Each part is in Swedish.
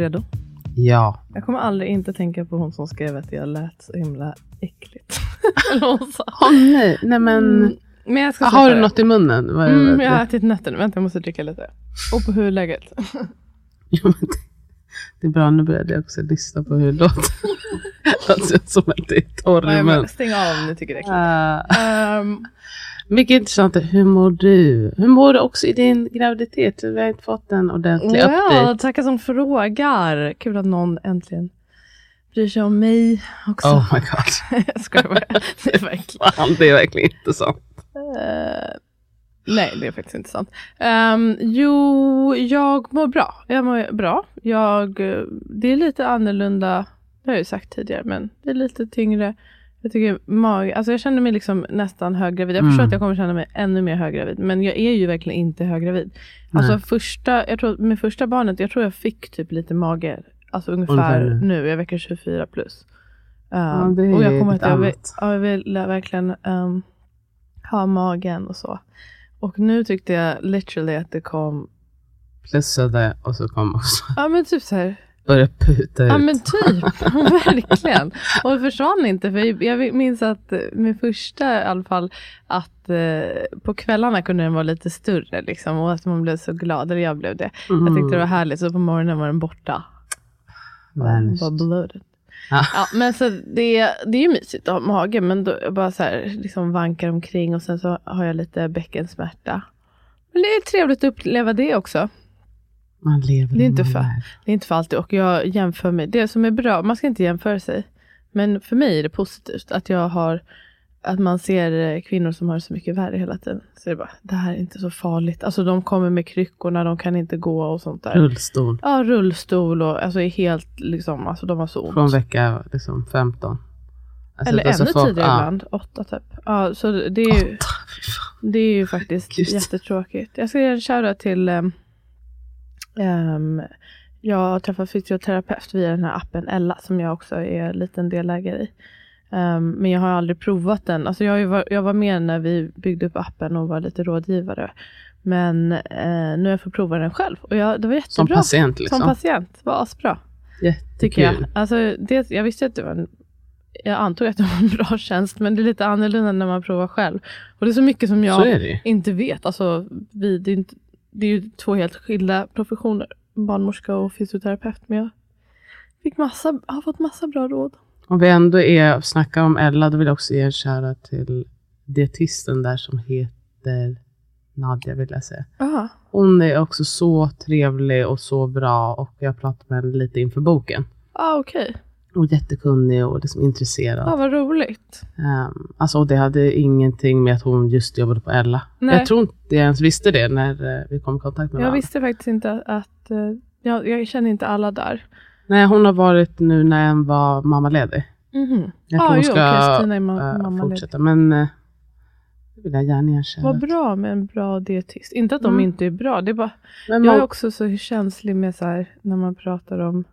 Redo? Ja. Jag kommer aldrig inte tänka på hon som skrev att jag lät så himla äckligt. Åh nej, nej men. Mm, men jag ska har du det. något i munnen? Vad Mm, jag har ätit nötter nu. Vänta, jag måste dricka lite. Och på hur läget? Ja, men det, det är bra, nu började jag också lyssna på hur det låter. alltså som att det är torr i Nej, mun. men stäng av om ni tycker det är äckligt. Uh, Ehm, mycket intressant. Hur mår du? Hur mår du också i din graviditet? Vi har inte fått en ordentlig ja, update. tackar som frågar. Kul att någon äntligen bryr sig om mig också. Oh my god. jag skojar bara. Det är verkligen. Fan, det är verkligen inte sant. Eh, nej, det är faktiskt inte sant. Ehm, jo, jag mår bra. Jag mår bra. Jag, eh, det är lite annorlunda, det har jag ju sagt tidigare, men det är lite tyngre. Jag tycker mag, alltså jag känner mig liksom nästan höggravid. Jag förstår Mm. att jag kommer känna mig ännu mer höggravid, men jag är ju verkligen inte höggravid. Alltså Nej. första, jag tror med första barnet, jag tror jag fick typ lite mage, alltså ungefär, Ungefär nu. jag är vecka 24 plus. Ehm, Ja, är och jag kommer att jag vill, ja, jag vill verkligen ehm, ha magen och så. Och nu tyckte jag literally att det kom, Plussade och så kom också. ja men typ så här, Började puta ut. ja men typ, verkligen. Och det försvann inte, för jag minns att med första i alla fall, att eh, på kvällarna kunde den vara lite större liksom och att man blev så glad, eller jag blev det. Mm. Jag tyckte det var härligt, så på morgonen var den borta. Vanished. Var bloated. Ja. Ja, men så det, det är ju mysigt att ha mage, men då bara så här, liksom vankar omkring och sen så har jag lite bäckensmärta. Men det är trevligt att uppleva det också. Man lever Det är inte för-. Det är inte för alltid och jag jämför mig. Det som är bra, man ska inte jämföra sig. Men för mig är det positivt att jag har att man ser eh, kvinnor som har det så mycket värre hela tiden. Så det är bara, det här är inte så farligt. Alltså de kommer med kryckorna, de kan inte gå och sånt där. Rullstol. Ja, rullstol och alltså är helt liksom, alltså de har så ont. Från vecka liksom 15. Alltså, Eller det är så ännu folk- tidigare ja. ibland, åtta typ. Ja, så det är ju, Åtta, det är ju faktiskt Gud. jättetråkigt. Jag ska ge en shoutout till um, um, jag träffat fysioterapeut via den här appen Ella som jag också är en liten delägare i. Um, men jag har aldrig provat den. Alltså jag, var, jag var med när vi byggde upp appen och var lite rådgivare. Men eh, nu har jag fått prova den själv och jag, det var jättebra. Som patient liksom. Som patient, var asbra. Jättekul. Tycker jag. Alltså, det, jag visste att det var en, jag antog att det var en bra tjänst, men det är lite annorlunda när man provar själv. Och det är så mycket som jag inte vet. Alltså, vi, det, är inte, det är ju två helt skilda professioner, barnmorska och fysioterapeut. Men jag fick massa, har fått massa bra råd. Om vi ändå är snackar om Ella, då vill jag också ge en shoutout till dietisten där som heter Nadja vill jag säga. Aha. Hon är också så trevlig och så bra och jag pratade med henne lite inför boken. Ah, okej. Och jättekunnig och liksom intresserad. Ah, vad roligt. Um, alltså, och det hade ingenting med att hon just jobbade på Ella. Nej. Jag tror inte jag ens visste det när eh, vi kom i kontakt med Jag varandra. visste faktiskt inte att, eh, jag, jag känner inte alla där. Nej, hon har varit nu när en var mammaledig. Mhm. Jag Ah, tror hon jo, ska Kristina är ma- mammaledig. fortsätta. Men eh, det vill jag gärna erkänna. Vad bra med en bra dietist. Inte att de Mm. inte är bra, det är bara Jag är också så känslig med så här, när man pratar om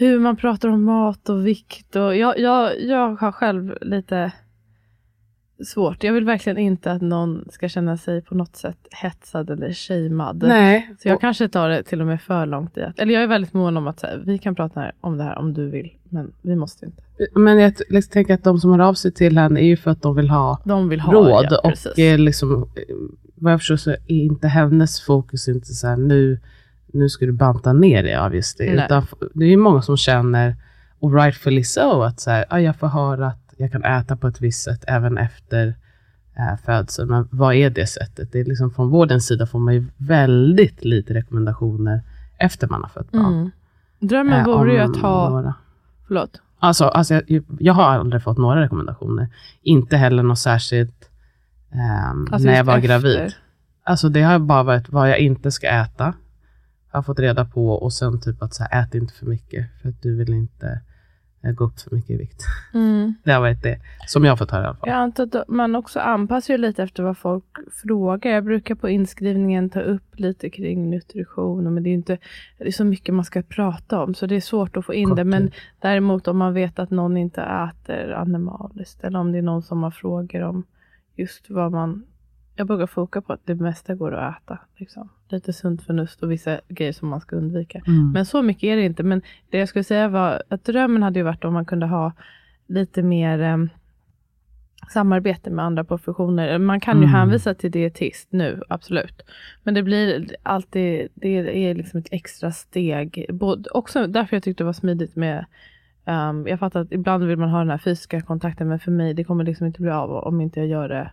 hur man pratar om mat och vikt. Och jag, jag, jag har själv lite svårt. Jag vill verkligen inte att någon ska känna sig på något sätt hetsad eller shamead. Nej. Så jag och- kanske tar det till och med för långt i att, eller jag är väldigt mån om att här, vi kan prata om det här om du vill, men vi måste inte. Men jag liksom tänker att de som hör av sig till henne är ju för att de vill ha De vill ha råd. ja, och eh, liksom, eh, vad jag förstår så är inte hennes fokus inte så här nu, nu ska du banta ner dig av just det. Utan det är ju många som känner, och rightfully so, att så här, ah, jag får höra att jag kan äta på ett visst sätt även efter eh, födseln. Men vad är det sättet? Det är liksom, från vårdens sida får man ju väldigt lite rekommendationer efter man har fött barn. Mm. Drömmen Eh, vore ju att ha, några. förlåt, Alltså, alltså jag, jag har aldrig fått några rekommendationer. Inte heller något särskilt ehm, Alltså när jag var efter. gravid. Alltså det har bara varit vad jag inte ska äta. Har fått reda på och sen typ att så här, ät inte för mycket för att du vill inte eh, gå upp för mycket i vikt. Mm. Det har varit det som jag har fått höra i alla fall. Jag antar att man också anpassar ju lite efter vad folk frågar. Jag brukar på inskrivningen ta upp lite kring nutrition, men det är inte det är så mycket man ska prata om, så det är svårt att få in Kort det. Men däremot om man vet att någon inte äter animaliskt, eller om det är någon som har frågor om just vad man... Jag brukar foka på att det mesta går att äta. Liksom. Lite sunt förnuft och vissa grejer som man ska undvika. Mm. Men så mycket är det inte. Men det jag skulle säga var att drömmen hade ju varit om man kunde ha lite mer em, samarbete med andra professioner. Man kan ju Mm. hänvisa till dietist nu, absolut. Men det blir alltid, det är liksom ett extra steg. Både, också därför jag tyckte det var smidigt med ehm, jag fattar att ibland vill man ha den här fysiska kontakten, men för mig, det kommer liksom inte bli av om inte jag gör det.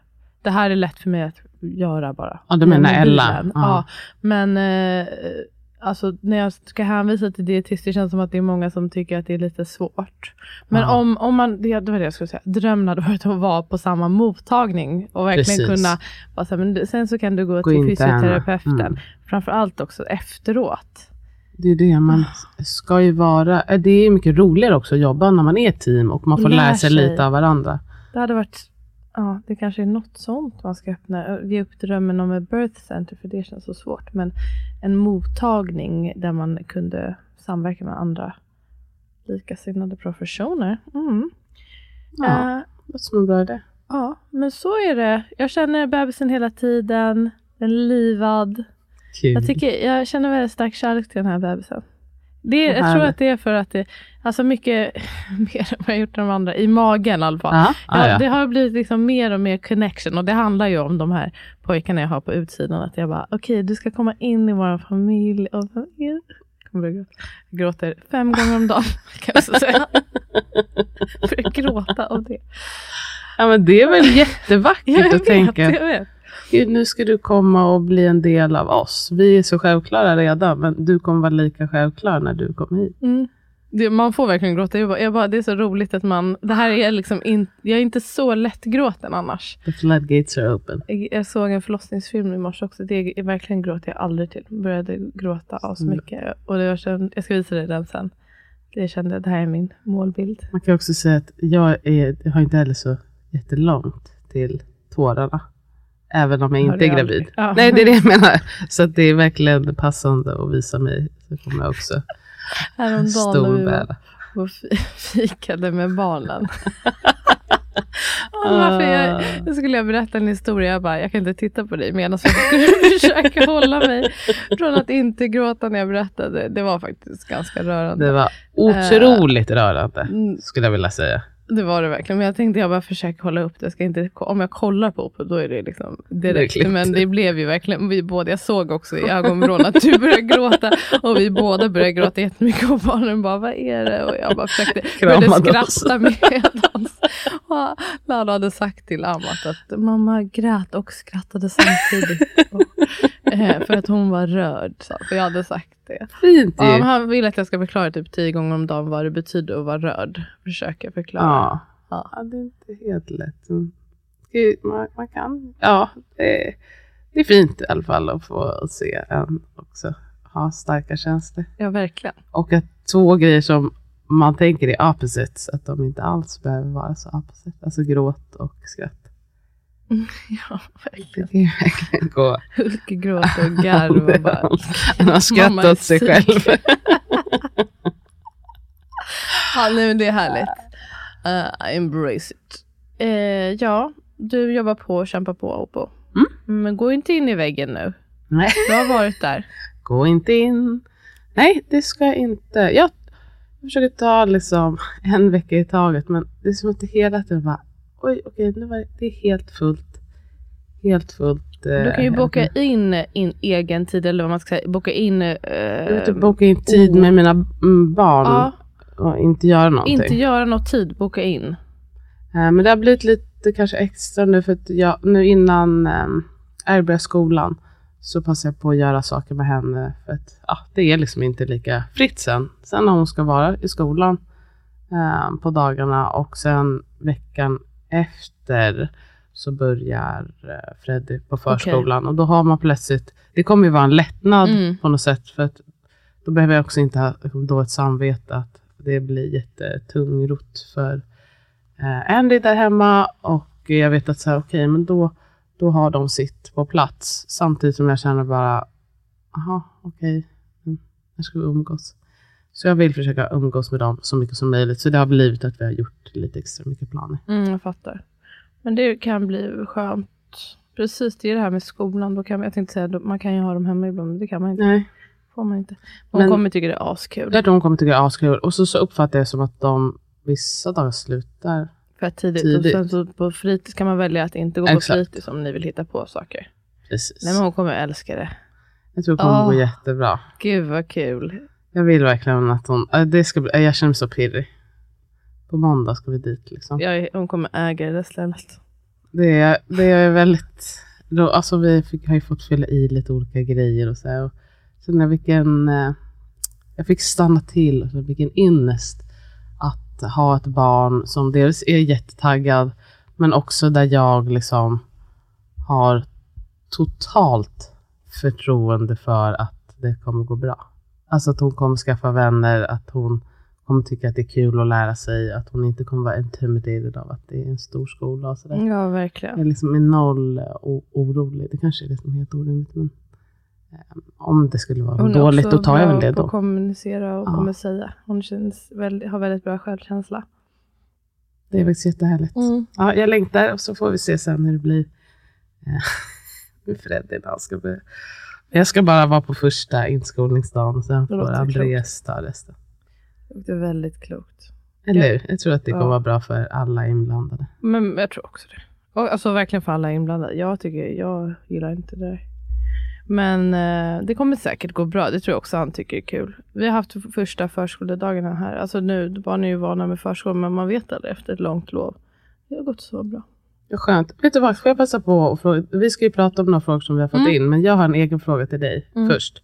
Det här är lätt för mig att göra bara. Ja, du Med menar Ella? Ja. Ja. Men eh, alltså, när jag ska hänvisa till dietist, det känns som att det är många som tycker att det är lite svårt. Men Ja. om, om man, det, det var det jag skulle säga, drömmen hade varit att vara på samma mottagning och verkligen Precis. kunna, vara så här, men sen så kan du gå, Gå till fysioterapeuten. Mm. Framförallt också efteråt. Det är det man ska ju vara. eh, Det är mycket roligare också att jobba när man är ett team och man får Lär lära sig sig. lite av varandra. Det hade varit, ja det kanske är något sånt man ska öppna, ge upp drömmen om ett birth center för det känns så svårt. Men en mottagning där man kunde samverka med andra likasinnade professioner. Mm. Ja, det låter som en bra idé. ja, men så är det. Jag känner bebisen hela tiden. Den är livad. Kul. Jag, tycker, jag känner väldigt stark kärlek till den här bebisen. Det, jag tror att det är för att det, alltså mycket mer än vad jag gjort med de andra, i magen i alla fall. Ja, ja, Ja, ja. Det har blivit liksom mer och mer connection och det handlar ju om de här pojkarna jag har på utsidan. Att jag bara, okej du ska komma in i vår familj. Och familj. Jag gråter fem gånger om dagen kan jag säga. Jag börjar gråta av det. ja, men det är väl jättevackert Jag att vet, tänka. jag vet. Gud, nu ska du komma och bli en del av oss. Vi är så självklara redan, men du kommer vara lika självklar när du kommer hit. Mm. Det, man får verkligen gråta. Jag bara, jag bara, det är så roligt att man, det här är liksom in, jag är inte så lättgråten annars. The floodgates are open. Jag, jag såg en förlossningsfilm i morse också. Det är verkligen gråter jag aldrig till. Började gråta av så Mm. mycket. Och det var jag ska visa dig den sen. Det kände, det här är min målbild. Man kan också säga att jag, är, jag har inte heller så jättelångt till tårarna. Även om jag inte är gravid. Ja. Nej, det är det jag menar. Så det är verkligen passande att visa mig. Så kommer jag också Häromdagen när vi och fi- fikade med barnen. Varför jag, då skulle jag berätta en historia. Jag bara, jag kan inte titta på dig medan jag försöker hålla mig från att inte gråta när jag berättade. Det var faktiskt ganska rörande. Det var otroligt rörande, Mm, skulle jag vilja säga. Det var det verkligen. Men jag tänkte jag bara försöker hålla upp det. Jag ska inte, om jag kollar på det, då är det liksom Det direkt. klippt. Men det blev ju verkligen, vi båda, jag såg också i ögonvrån att du började gråta. Och vi båda började gråta jättemycket. Och barnen bara, vad är det? Och jag bara försökte, började skratta medans. Och Lala hade sagt till Amat att mamma grät och skrattade samtidigt. Och, eh, för att hon var rörd. Så, för jag hade sagt det. Fint ju. Ja, han vill att jag ska förklara typ tio gånger om dagen vad det betyder att vara rörd. Försöka förklara. Ja. Ja. ja, det är inte helt lätt. Gud, Man, man kan, ja, det är, det är fint i alla fall att få se en också ha starka känslor. Ja, verkligen. Och att två grejer som man tänker är opposites, att de inte alls behöver vara så opposite. Alltså gråt och skratt. Ja, Det verkligen. kan ju verkligen gå. Hulk gråter och garv och bara... Han har skrattat åt sig själv. Ja, men det är härligt. Uh, embrace it. Eh, ja, du jobbar på och kämpar på på. Mm. Men gå inte in i väggen nu. Nej. Du har varit där. Gå inte in. Nej, det ska jag inte. Jag försöker ta liksom en vecka i taget, men det är som att det hela tiden bara, oj, okej, nu var det, det är helt fullt. Helt fullt. eh, Du kan ju boka in, in egen tid, eller vad man ska säga. Boka in... eh, Jag typ boka in tid oh. med mina mm, barn ja, och inte göra någonting. inte göra något tid, boka in. Eh, Men det har blivit lite kanske extra nu för att jag, nu innan um, jag börjar skolan så passar jag på att göra saker med henne för att ja, det är liksom inte lika fritt sen. Sen när hon ska vara i skolan eh, på dagarna och sen veckan efter så börjar eh, Freddy på förskolan och då har man plötsligt, det kommer ju vara en lättnad Mm. på något sätt för att då behöver jag också inte ha då ett samvete att det blir jättetungrot för eh, Andy där hemma och jag vet att så här, okej, men då, då har de sitt på plats. Samtidigt som jag känner bara, jaha, okej, mm, när ska vi umgås? Så jag vill försöka umgås med dem så mycket som möjligt. Så det har blivit att vi har gjort lite extra mycket planer. Mm, jag fattar. Men det kan bli skönt. Precis, det är det här med skolan. Då kan, jag tänkte säga, man kan ju ha dem hemma ibland, men det kan man inte. Nej, får man inte. Hon Men- kommer tycka det är askul. det är de kommer tycka det är askul. Och så, så uppfattar jag som att de vissa dagar slutar. För tidigt. tidigt. Och sen så på fritids kan man välja att inte gå Exakt. på fritids om ni vill hitta på saker. Precis. Nej men hon kommer älska det. Jag tror det kommer Åh. gå jättebra. Gud vad kul. Jag vill verkligen att hon, äh, det ska bli, äh, jag känner mig så pirrig. På måndag ska vi dit liksom. Jag, är- hon kommer äga det stället. Det är, det är väldigt, då, alltså vi fick, har ju fått fylla i lite olika grejer och så här. Och sen jag fick en, eh, jag fick stanna till och så fick en ynnest att ha ett barn som dels är jättetaggad men också där jag liksom har totalt förtroende för att det kommer gå bra. Alltså att hon kommer skaffa vänner, att hon kommer tycka att det är kul att lära sig, att hon inte kommer vara intimidated av att det är en stor skola och sådär. Ja Jag verkligen. är liksom är noll orolig. Det kanske är liksom helt orimligt, men om det skulle vara Hon är dåligt, då tar jag väl det då. att kommunicera och Ja. kommer säga. Hon känns väldigt, har väldigt bra självkänsla. Det är faktiskt jättehärligt. Ja, jag längtar och så får vi se sen hur det blir eh, med Freddy när han ska bli. Jag ska bara vara på första inskolningsdagen och sen får Andreas ta resten. Det är väldigt klokt. Eller hur? Jag tror att det kommer Ja. vara bra för alla inblandade. Men jag tror också det. Och, alltså verkligen för alla inblandade. Jag tycker, jag gillar inte det där. Men eh, det kommer säkert gå bra. Det tror jag också han tycker är kul. Vi har haft första förskoledagarna här. Alltså nu, barn är ju vana med förskolan, men man vet aldrig efter ett långt lov. Det har gått så bra. Ja, skönt. Vet du vad, får jag passa på och fråga? Vi ska ju prata om några frågor som vi har fått Mm. in, men jag har en egen fråga till dig Mm. först.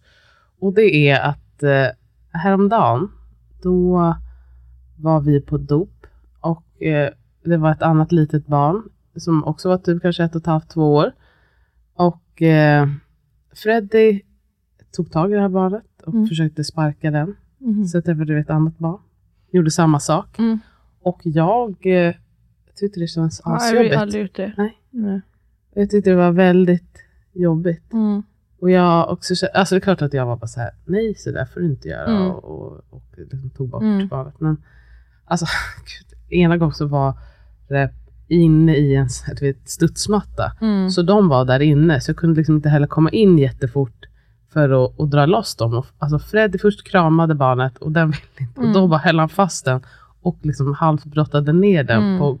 Och det är att eh, häromdagen, då var vi på dop och eh, det var ett annat litet barn som också var typ kanske ett och ett halvt, två år. Och eh, Freddy tog tag i det här barnet och Mm. försökte sparka den. Mhm. Så träffade vi ett annat barn. Gjorde samma sak. Mm. Och jag eh, tyckte det känns Jag har asjobbigt. aldrig gjort det. Nej. Nej. Jag tyckte det var väldigt jobbigt. Mm. Och jag också, alltså det är klart att jag var bara så här, nej så där får du inte göra. Mm. Och, och, och liksom tog bort Mm. barnet. Men alltså, gud, ena gången så var det inne i en du vet, studsmatta. Mm. Så de var där inne, så jag kunde liksom inte heller komma in jättefort för att, att dra loss dem. Och, alltså Freddy först kramade barnet och den ville inte. Och då Mm. bara höll han fast den och liksom halvt brottade ner den Mm. på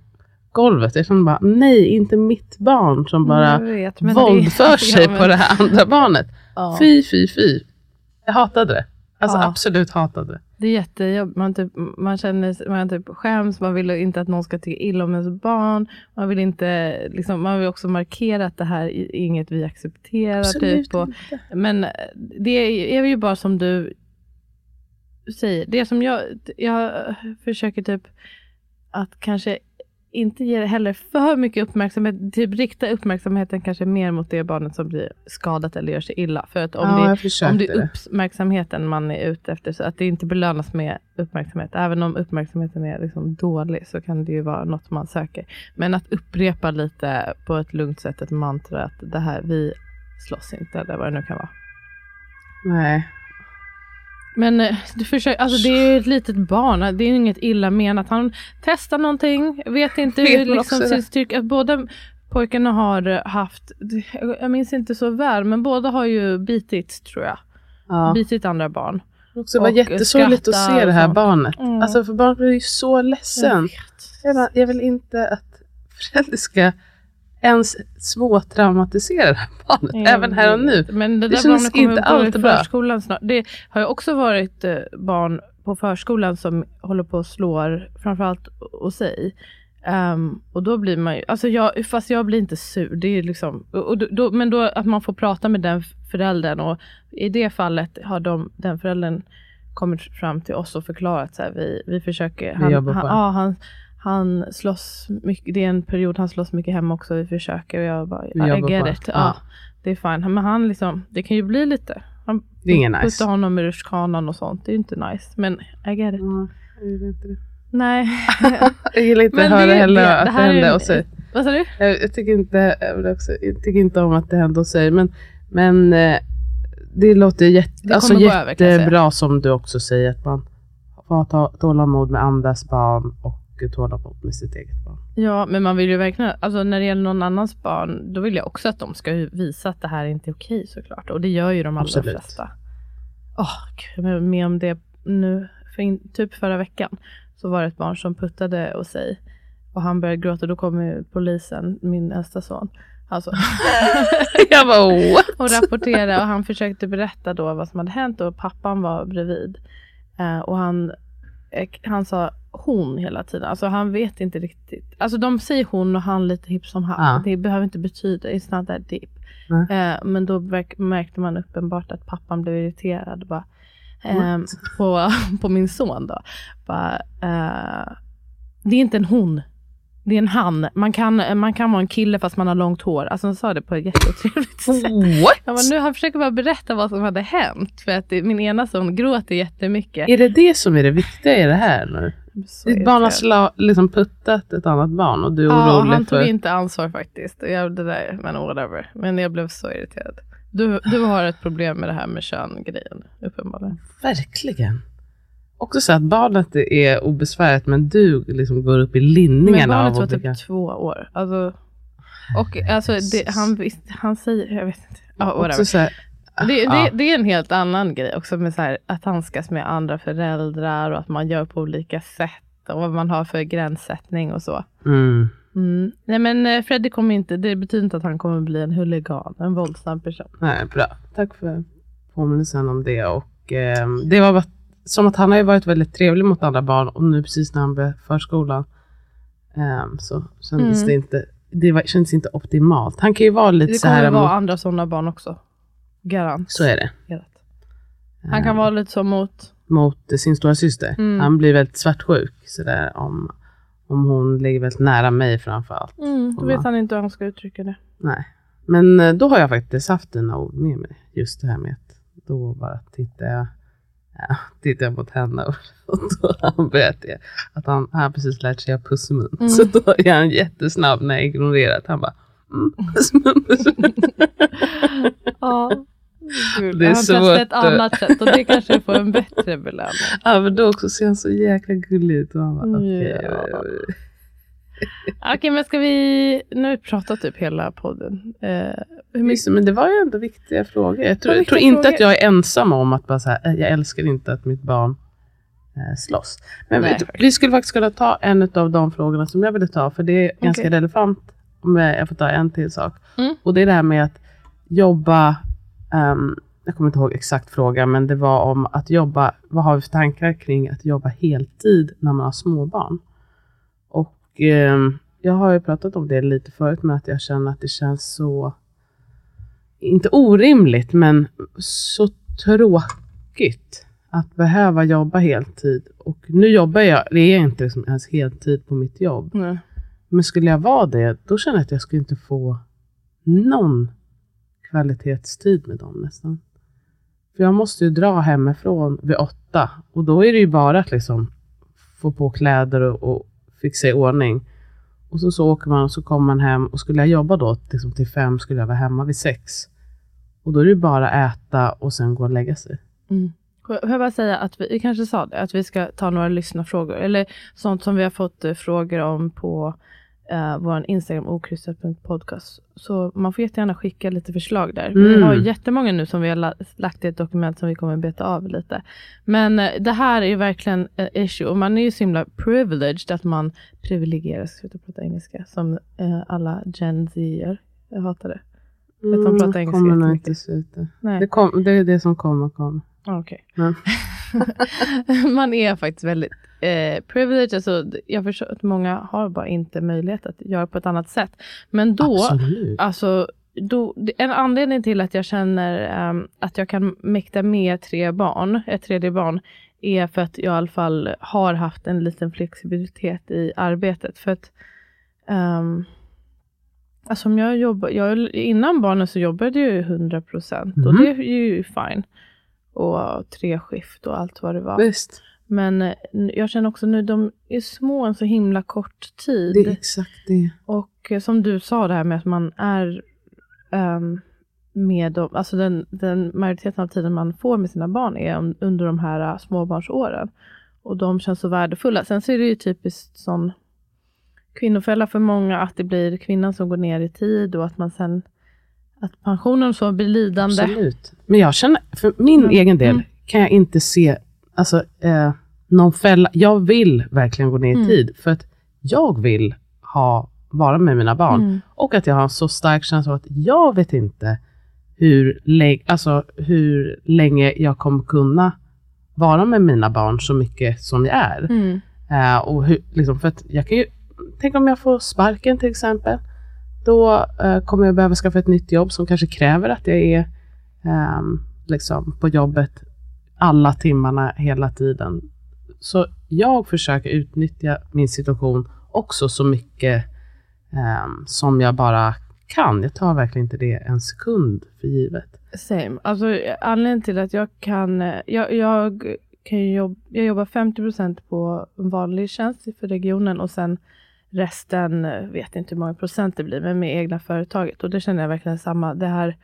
golvet. Jag kände bara, nej, inte mitt barn som bara vet, men det- våldför sig Ja, men- på det här andra barnet. Ja. Fy, fy, fy. Jag hatade det. Alltså Ja. absolut hatade det. Det är jättejobbigt. Man, typ, man känner man typ skäms, man vill inte att någon ska tycka illa om ens barn. Man vill, inte, liksom, man vill också markera att det här är inget vi accepterar. Absolut Typ, och, inte. men det är ju bara som du säger. Det som jag, jag försöker typ att kanske inte ge heller för mycket uppmärksamhet. Typ rikta uppmärksamheten kanske mer mot det barnet som blir skadat eller gör sig illa. För att om ja, det om det. är uppmärksamheten man är ute efter, så att det inte belönas med uppmärksamhet. Även om uppmärksamheten är liksom dålig så kan det ju vara något man söker. Men att upprepa lite på ett lugnt sätt ett mantra att det här, vi slåss inte eller vad det nu kan vara. Nej. Men eh, du försöker, alltså det är ju ett litet barn, det är ju inget illa menat. Han testar någonting, vet inte Vet hur liksom sin styrka, både pojkarna har haft, jag minns inte så väl, men båda har ju bitit tror jag. Ja. Bitit andra barn. Det var och jättesorgligt att se det här barnet. Mm. Alltså för barnet blir ju så ledsen. vet. Jag, bara, jag vill inte att föräldrar ska ens småtraumatisera det här barnet. Jag Även här och nu. Men det, Det där känns barnet inte alltid bra. förskolan snart. Det har ju också varit eh, barn på förskolan som håller på och slår framförallt hos sig. Ehm, och då blir man ju, alltså jag, fast jag blir inte sur, det är liksom, och, och då, men då att man får prata med den föräldern och i det fallet har de, den föräldern kommit fram till oss och förklarat så här, vi, vi försöker, han, jobbar på han, det. ja, han, han slåss mycket, det är en period han slåss mycket hemma också, vi försöker och jag bara, Vi ja, I get it. det. Ja. Ja. Det är fine. Men han liksom, det kan ju bli lite. Han Det är puttar nice. honom i rutschkanan och sånt. Det är ju inte nice. Men I get it. Mm, jag gillar inte det. Nej. Jag gillar inte Men höra det- heller det- det att det är hände en- hos sig. Vad sa du? Jag, jag, tycker inte, jag, också, jag tycker inte om att det hände hos sig. Men, men eh, det låter jätte, Det alltså gå över, jag jättebra som du också säger. Att man får ha ta- tålamod med andras barn och tålamod med sitt eget barn. Ja, men man vill ju verkligen, alltså när det gäller någon annans barn, då vill jag också att de ska visa att det här inte är okej såklart. Och det gör ju de allra Absolut. flesta. Åh, gud, jag var med om det nu, för in, typ förra veckan. Så var det ett barn som puttade och sig. Och han började gråta, då kom polisen, min äldsta son. Alltså, jag what? och rapportera och han försökte berätta då vad som hade hänt och pappan var bredvid. Eh, och han, han sa hon hela tiden. Alltså han vet inte riktigt. Alltså de säger hon och han lite hipp som happ. Ja. Det behöver inte betyda, it's not that deep. Nej. Eh, men då märkte man uppenbart att pappan blev irriterad. Bara, eh, på, på min son då. Bara, eh, det är inte en hon. Det är en han. Man kan, man kan vara en kille fast man har långt hår. Alltså han sa det på ett jätteotrevligt sätt. What? Men nu, han försöker bara berätta vad som hade hänt. För att det, min ena son gråter jättemycket. Är det det som är det viktiga i det här nu? Ditt barn har sla, liksom puttat ett annat barn och du är Ja, orolig han tog för... inte ansvar faktiskt. Jag, det där, men whatever. Men jag blev så irriterad. Du, du har ett problem med det här med kön-grejen, uppenbarligen. Verkligen. Också så att barnet är obesvärat men du liksom går upp i Men linningarna barnet av var olika... typ två år. Alltså, och alltså, det, han, han säger, jag vet inte. Ja, också här, Det, det, ja. det är en helt annan grej också med så här, att handskas med andra föräldrar och att man gör på olika sätt och vad man har för gränssättning och så. Mm. Mm. Nej men eh, Freddy kommer inte, det betyder inte att han kommer bli en huligan, en våldsam person. Nej, bra. Tack för påminnelsen om det. Och, eh, det var bara, som att han har ju varit väldigt trevlig mot andra barn och nu precis när han började förskolan eh, så kändes Mm. det inte det var, kändes inte optimalt. Han kan ju vara lite Det så kommer här vara mot, andra sådana barn också. Garant. Så är det. Garanterat. Han kan Eh, vara lite så mot, mot sin stora syster. Mm. Han blir väldigt svartsjuk sådär om, om hon ligger väldigt nära mig framför allt. mm, då vet man- han inte hur han ska uttrycka det. Nej. Men eh, då har jag faktiskt haft dina ord med mig. Just det här med att då bara tittar jag, ja, tittar jag mot henne och, och då han det. Att han, han precis lärt sig att pussmun. Mm. Så då är han jättesnabb när jag ignorerar att han bara mm, pussmun, pussmun. Ja. Gud, Det är han testar ett svårt annat sätt och det kanske får en bättre belöning. ja, men då också ser han så jäkla gullig ut. Och han bara, okej. Ja. Okej, men ska vi... Nu har vi pratat typ hela podden. Eh, hur mycket... Men det var ju ändå viktiga frågor. Jag tror, Ja, jag tror inte frågor. att jag är ensam om att bara så här, "Eh, jag älskar inte att mitt barn eh, slåss. Men Nej, vi, vi skulle faktiskt kunna ta en av de frågorna som jag ville ta, för det är ganska Okej. relevant. Om jag får ta en till sak. Mm. Och det är det här med att jobba, ehm, jag kommer inte ihåg exakt fråga, men det var om att jobba, vad har vi för tankar kring att jobba heltid när man har småbarn? Och ehm, jag har ju pratat om det lite förut, men att jag känner att det känns så, inte orimligt, men så tråkigt att behöva jobba heltid. Och nu jobbar jag, det är inte liksom ens heltid på mitt jobb. Nej. Men skulle jag vara det, då känner jag att jag skulle inte få någon kvalitetstid med dem nästan. För jag måste ju dra hemifrån vid åtta och då är det ju bara att liksom få på kläder och, och fixa i ordning. Och så, så åker man och så kommer man hem och skulle jag jobba då liksom till fem skulle jag vara hemma vid sex. Och då är det bara äta och sen gå och lägga sig. Mm. Får jag bara säga att vi, vi kanske sa det, att vi ska ta några lyssnarfrågor, eller sånt som vi har fått eh, frågor om på uh, vår Instagram okrystat.podcast. Så man får jättegärna skicka lite förslag där. Vi Mm. har jättemånga nu som vi har la- lagt i ett dokument som vi kommer beta av lite. Men eh, det här är ju verkligen en issue och man är ju så himla privileged att man privilegieras, ska prata engelska, som eh, alla Gen Z gör. Jag hatar det. Vet de pratar engelska Mm, kommer nog inte sluta. Det, kom, det är det som kommer kommer. Ah, Okej. Ja. man är faktiskt väldigt eh, privileged. Alltså, jag förstår att många har bara inte möjlighet att göra på ett annat sätt. Men då, Absolut. alltså, då, en anledning till att jag känner ehm, att jag kan mäkta med tre barn, ett tredje barn, är för att jag i alla fall har haft en liten flexibilitet i arbetet. För att ehm, alltså om jag jobbar, jag, innan barnen så jobbade jag ju 100 procent och Mhm. det är ju fine. Och tre skift och allt vad det var. Visst, Men eh, jag känner också nu, de är små en så himla kort tid. det är exakt det. Och eh, som du sa det här med att man är ehm, med dem, alltså den, den majoriteten av tiden man får med sina barn är under de här uh, småbarnsåren. Och de känns så värdefulla. Sen så är det ju typiskt sån kvinnofälla för många att det blir kvinnan som går ner i tid och att man sen att pensionen så blir lidande. Absolut. Men jag känner, för min Mm. egen del, Mm. kan jag inte se alltså, eh, någon fälla. Jag vill verkligen gå ner i Mm. tid, för att jag vill ha, vara med mina barn. Mm. Och att jag har en så stark känsla av att jag vet inte hur, alltså, hur länge jag kommer kunna vara med mina barn så mycket som jag är. Mm. Eh, och hur, liksom, för att jag kan ju, tänk om jag får sparken till exempel. Då eh, kommer jag behöva skaffa ett nytt jobb som kanske kräver att jag är ehm, liksom, på jobbet alla timmarna hela tiden. Så jag försöker utnyttja min situation också så mycket um, som jag bara kan. Jag tar verkligen inte det en sekund för givet. Same. Alltså, anledningen till att jag kan... Jag, jag, kan jobba, jag jobbar 50 procent på en vanlig tjänst för regionen och sen resten, vet inte hur många procent det blir, men med egna företaget. Och det känner jag verkligen samma. Det här,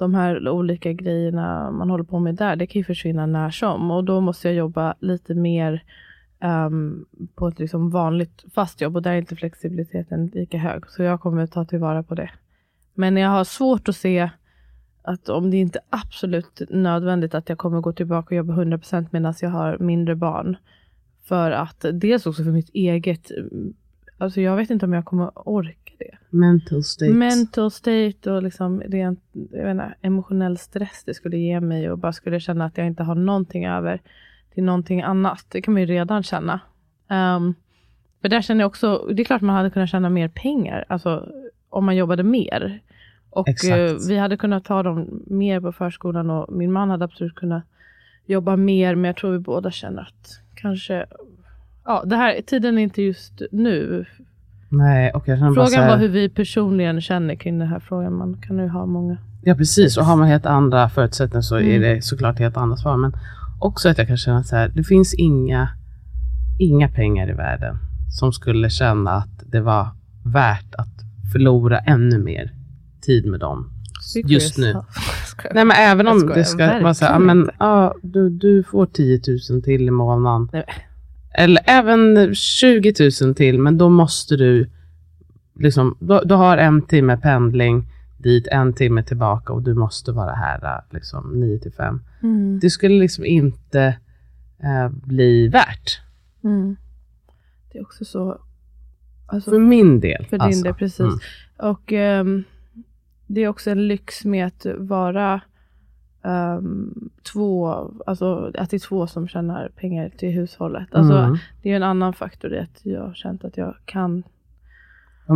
de här olika grejerna man håller på med där, det kan ju försvinna när som. Och då måste jag jobba lite mer um, på ett liksom vanligt fast jobb och där är inte flexibiliteten lika hög. Så jag kommer ta tillvara på det. Men jag har svårt att se att om det inte är absolut nödvändigt att jag kommer gå tillbaka och jobba 100% medan jag har mindre barn. För att dels också för mitt eget, alltså jag vet inte om jag kommer orka det. Mental states. Mental state och liksom rent jag inte, emotionell stress det skulle ge mig och bara skulle känna att jag inte har någonting över till någonting annat. Det kan man ju redan känna. Um, för där känner jag också, det är klart man hade kunnat tjäna mer pengar, alltså om man jobbade mer. Och Exakt. eh, vi hade kunnat ta dem mer på förskolan och min man hade absolut kunnat jobba mer, men jag tror vi båda känner att kanske, ja, det här, tiden är inte just nu. Nej, och jag känner bara så Frågan här, var hur vi personligen känner kring den här frågan. Man kan ju ha många. Ja precis, och har man helt andra förutsättningar så är Mm. det såklart helt andra svar. Men också att jag kan känna så här, det finns inga, inga pengar i världen som skulle känna att det var värt att förlora ännu mer tid med dem. Just nu. Nej men även om det ska vara så här, men ja, du, du får 10 000 till i månaden. Nej, Eller även 20 000 till, men då måste du liksom, du, du har en timme pendling dit, en timme tillbaka och du måste vara här liksom 9 till 5. Mm. Det skulle liksom inte eh, bli värt. Mm. Det är också så. Alltså, För min del. För din alltså. del, precis. Mm. Och ehm, det är också en lyx med att vara ehm, två, alltså att det är två som tjänar pengar till hushållet. Alltså, Mm. Det är ju en annan faktor i att jag har känt att jag kan.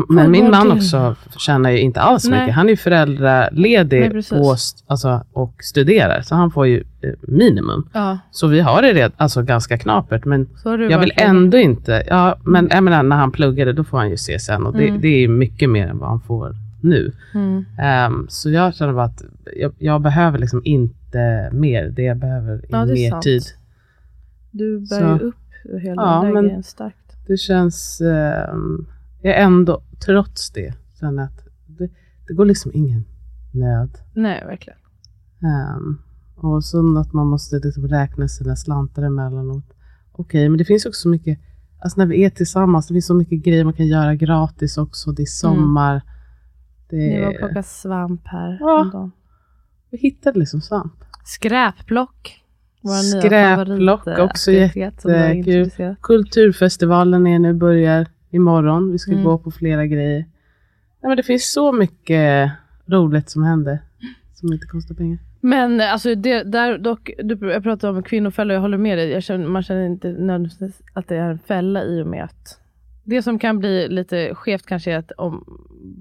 Men min man också tjänar ju inte alls Nej. mycket. Han är ju föräldraledig Nej, på, alltså, och studerar, så han får ju eh, minimum. Ja, Så vi har det red, alltså ganska knapert, men jag vill ändå inte, ja, men jag menar, när han pluggade då får han ju CSN och det, Mm. det är mycket mer än vad han får nu. Mm. Ehm, så jag känner bara att jag, jag behöver liksom inte mer, det jag behöver är Ja, det är mer sant. tid. Du bär Så- ju upp hela Ja, den där men- grejen starkt. Det känns, ehm, jag ändå, trots det, känner att det, det går liksom ingen nöd. Nej, verkligen. Ehm, och så att man måste liksom räkna sina slantar emellanåt. Okej, men det finns också så mycket Alltså när vi är tillsammans, det finns så mycket grejer man kan göra gratis också. Det är sommar. Det Ni var och plockade svamp här. Ja. Vi hittade liksom svamp. Skräpplock. Skräpplock, också jättekul. Kulturfestivalen är nu börjar imorgon. Vi ska Mm. gå på flera grejer. Ja, men det finns så mycket roligt som händer. Som inte kostar pengar. Men alltså det, där dock, du, jag pratar om kvinnofälla jag håller med dig. Jag känner, man känner inte nödvändigtvis att det är en fälla i och med att det som kan bli lite skevt kanske är att om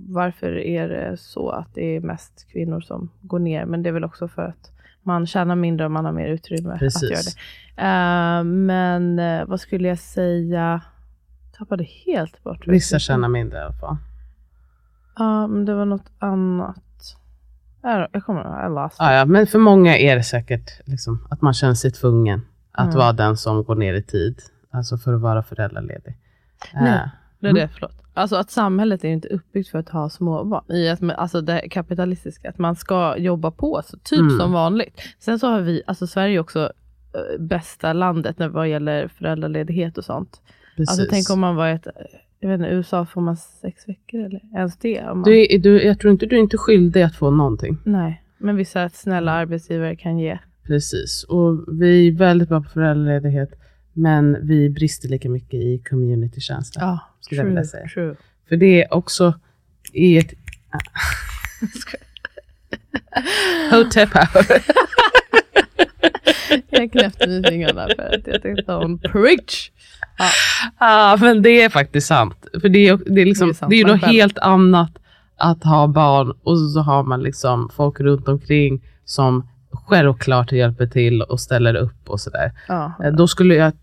varför är det så att det är mest kvinnor som går ner. Men det är väl också för att man tjänar mindre och man har mer utrymme Precis. att göra det. Eh, men eh, vad skulle jag säga? Tappade helt bort. Vissa tjänar mindre i alla fall. Ja, men det var något annat. Jag, kommer ihåg. Ja, ja, men för många är det säkert liksom, att man känner sig tvungen att Mm. vara den som går ner i tid. Alltså för att vara föräldraledig. Nej. Det är Mm. det, förlåt. Alltså att samhället är inte uppbyggt för att ha småbarn. I att, alltså det kapitalistiska, att man ska jobba på så, typ Mm. som vanligt. Sen så har vi, alltså Sverige också eh, bästa landet när vad gäller föräldraledighet och sånt. precis. Alltså tänk om man var ett, jag vet inte, USA får man sex veckor eller ens det. Om man, du, är- du, jag tror inte du är inte skyldig att få någonting. Nej, men vissa snälla arbetsgivare kan ge. Precis. Och vi är väldigt bra på föräldraledighet. Men vi brister lika mycket i communitytjänster. Ja, skulle jag vilja säga. true. För det är också i ett... Hotel power. Jag knäppte med fingrarna för att jag tänkte hon preach. Ja, men det är faktiskt sant. För det är, det är, liksom, Det är sant, det är ju något själv. helt annat att ha barn och så har man liksom folk runt omkring som självklart hjälper till och ställer upp och sådär. Ja, Eh, Då skulle jag,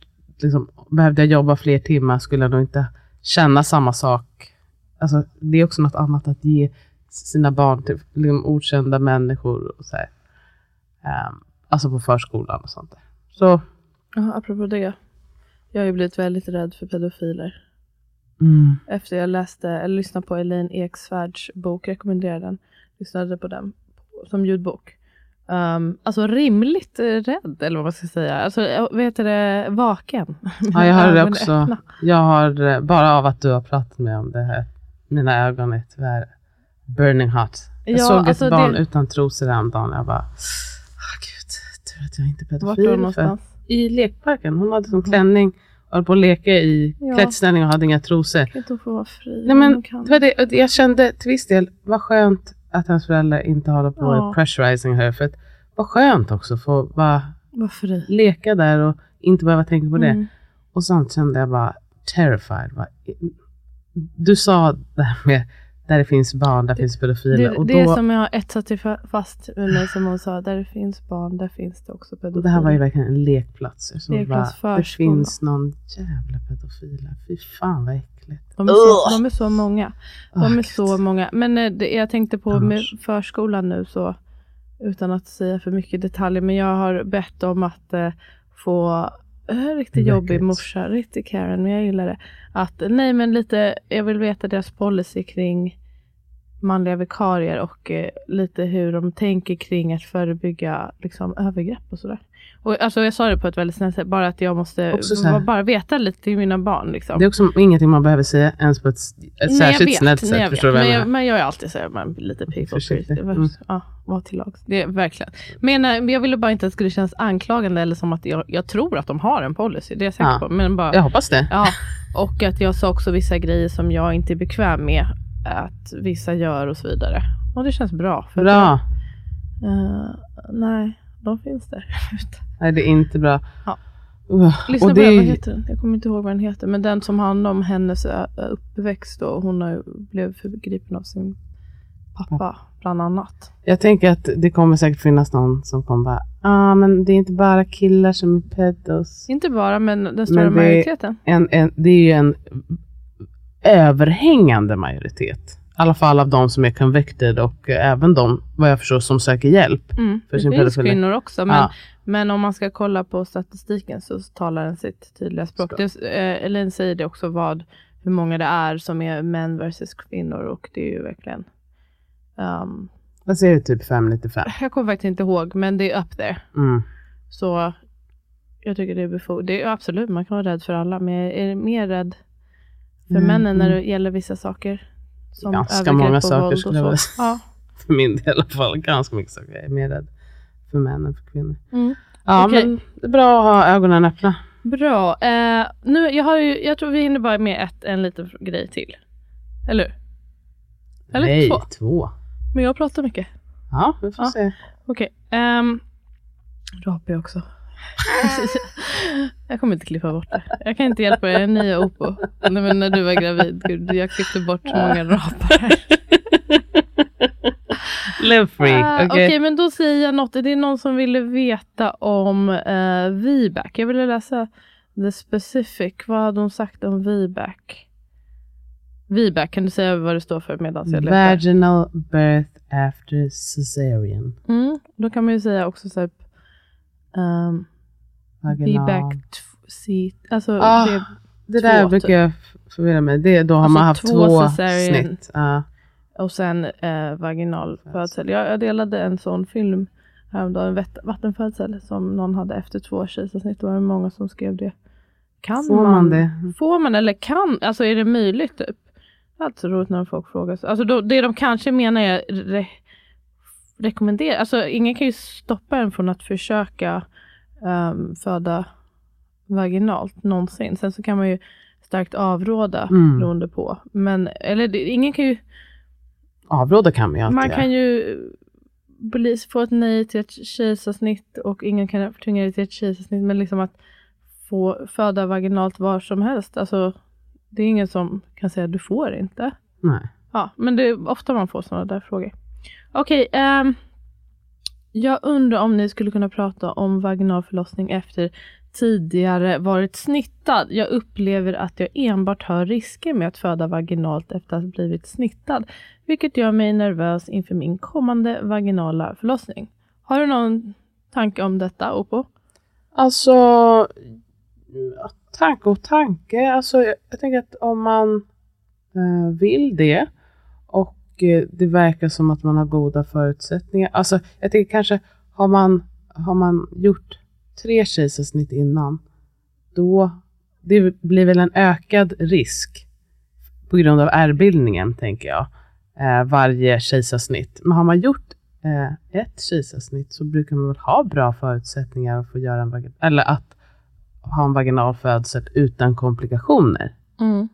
liksom, behövde jag jobba fler timmar skulle jag nog inte känna samma sak. Alltså, det är också något annat att ge sina barn till liksom, okända människor. Och så här. Ehm, alltså på förskolan och sånt där. Så, Ja, apropå det. Jag har ju blivit väldigt rädd för pedofiler. mm, Efter jag läste, eller lyssnade på Elaine Eksvärds bok, rekommenderar den. Lyssnade på den som ljudbok. Um, alltså rimligt rädd, eller vad man ska säga. Alltså, vad heter det, vaken. ja, jag har det också. öppna. Jag har, eh, bara av att du har pratat med om det här, mina ögon är tyvärr burning hot. Jag Ja, såg alltså ett barn det- utan trosor häromdagen. Jag bara, åh gud, tur att jag inte är Vart pedofil. för- någonstans? i lekparken. Hon hade som klänning och höll på att leka i Ja. klädställning och hade inga trosor. Kan inte hon få vara fri? Nej, men det var det, jag kände till viss del, vad skönt att hennes föräldrar inte håller på Ja. med pressurizing her. För att, vad skönt också att få bara leka där och inte behöva tänka på det. Mm. Och sånt kände jag bara terrified. Bara, du sa det här med där det finns barn, där finns pedofiler. Det, och det då, som jag har etsat sig fa- fast i mig som hon sa, där det finns barn, där finns det också och pedofiler. det här var ju verkligen en lekplats. Lekplats, bara, det finns någon jävla pedofil här. Fy fan vad äckligt. De, är så, de är så många. De är så många. Men eh, det, jag tänkte på med förskolan nu så, utan att säga för mycket detaljer, men jag har bett om att eh, få en riktigt Läckert. jobbig morsa, riktigt Karen, men jag gillar det. Att, nej men lite, jag vill veta deras policy kring manliga vikarier och eh, lite hur de tänker kring att förebygga liksom, övergrepp och sådär. Och, alltså, jag sa det på ett väldigt snällt sätt, bara att jag måste här- bara, veta lite till mina barn. Liksom. Det är också ingenting man behöver säga ens på ett, ett särskilt snällt sätt. jag Förstår du vad jag menar? men jag är alltid så här, man lite people pleaser. Mm. Ja, var till lags. Det verkligen. Men, eh, men jag ville bara inte att det skulle kännas anklagande eller som att jag, jag tror att de har en policy. Det är jag säker Ja. på. Men bara, Jag hoppas det. ja, och att jag sa också vissa grejer som jag inte är bekväm med att vissa gör och så vidare. Och det känns bra. För Bra. Att, eh, nej, de finns där ute. Nej, det är inte bra. Ja. Lyssna och på det den, vad heter den? Jag kommer inte ihåg vad den heter. Men den som handlar om hennes uppväxt och hon har, blev förgripen av sin pappa bland annat. Jag tänker att det kommer säkert finnas någon som kommer bara, ah, men det är inte bara killar som är pedos. Inte bara, men den stora Men majoriteten. En, en, det är ju en överhängande majoritet. Alla fall av de som är convicted och eh, även de, vad jag förstår, som söker hjälp. Mm. för Det sin finns kvinnor också, men, Ja. men om man ska kolla på statistiken så talar den sitt tydliga språk. Det, eh, Elaine säger det också, vad, hur många det är som är män versus kvinnor och det är ju verkligen um, Vad säger du, typ 595? jag kommer faktiskt inte ihåg, men det är up there. Mm. Så jag tycker det är befogat. Det är absolut, man kan vara rädd för alla, men jag är mer rädd för Mm, männen när mm. det gäller vissa saker. Som Ganska många saker skulle jag vilja Ja. För min del i alla fall. Ganska mycket saker. Jag är mer rädd för män än för kvinnor. Mm. Ja, Okej. men det är bra att ha ögonen öppna. Bra. Eh, nu, jag, har ju, jag tror vi hinner bara med ett, en liten grej till. Eller hur? Eller Nej, två. två. Men jag pratar mycket. Ja, vi får Ja. se. Okej. Um, rapar jag också. jag kommer inte klippa bort det. Jag kan inte hjälpa är nya Opo. Nej, men när du var gravid, gud, jag klippte bort så många rapar. Live free. Ah, Okej. Okej, men då säger jag något. Det är någon som ville veta om uh, VBAC. Jag ville läsa the specific. Vad hade hon sagt om VBAC? VBAC, kan du säga vad det står för medan jag letar? Vaginal birth after cesarean. Mm, då kan man ju säga också så här, um, Vaginal. VBAC t- C, alltså Ah, det, Det där brukar typ. jag f- förvirra mig. Det, då har Alltså man haft två två, snitt. Ja. och sen eh, vaginal födsel. Jag, jag delade en sån film häromdagen, en vat- vattenfödsel som någon hade efter två kejsarsnitt. Det var många som skrev det. Kan Får man det? Får man eller kan, alltså är det möjligt typ? Det är alltid så roligt när folk frågar. så. Alltså då, det de kanske menar är re, rekommendera, alltså ingen kan ju stoppa en från att försöka ehm, föda vaginalt någonsin. Sen så kan man ju starkt avråda Mm. beroende på. Men, eller det, ingen kan ju, Avråda kan man ju alltid man kan ju bli, få ett nej till ett kejsarsnitt och ingen kan tvinga dig till ett kejsarsnitt. Men liksom att få föda vaginalt var som helst. Alltså, det är ingen som kan säga du får inte. Nej. Ja, men det är ofta man får sådana där frågor. Okej, ehm, jag undrar om ni skulle kunna prata om vaginal förlossning efter tidigare varit snittad. Jag upplever att jag enbart har risker med att föda vaginalt efter att ha blivit snittad, vilket gör mig nervös inför min kommande vaginala förlossning. Har du någon tanke om detta, Opo? Alltså, tanke och tanke. Alltså, jag, jag tänker att om man eh, vill det eh, Eh, det verkar som att man har goda förutsättningar. Alltså, jag tänker kanske har man, har man gjort tre kejsarsnitt innan, då det blir väl en ökad risk på grund av ärrbildningen, tänker jag, eh, varje kejsarsnitt. Men har man gjort eh, ett kejsarsnitt så brukar man väl ha bra förutsättningar att få göra en eller att ha en vaginal födsel utan komplikationer. Mm.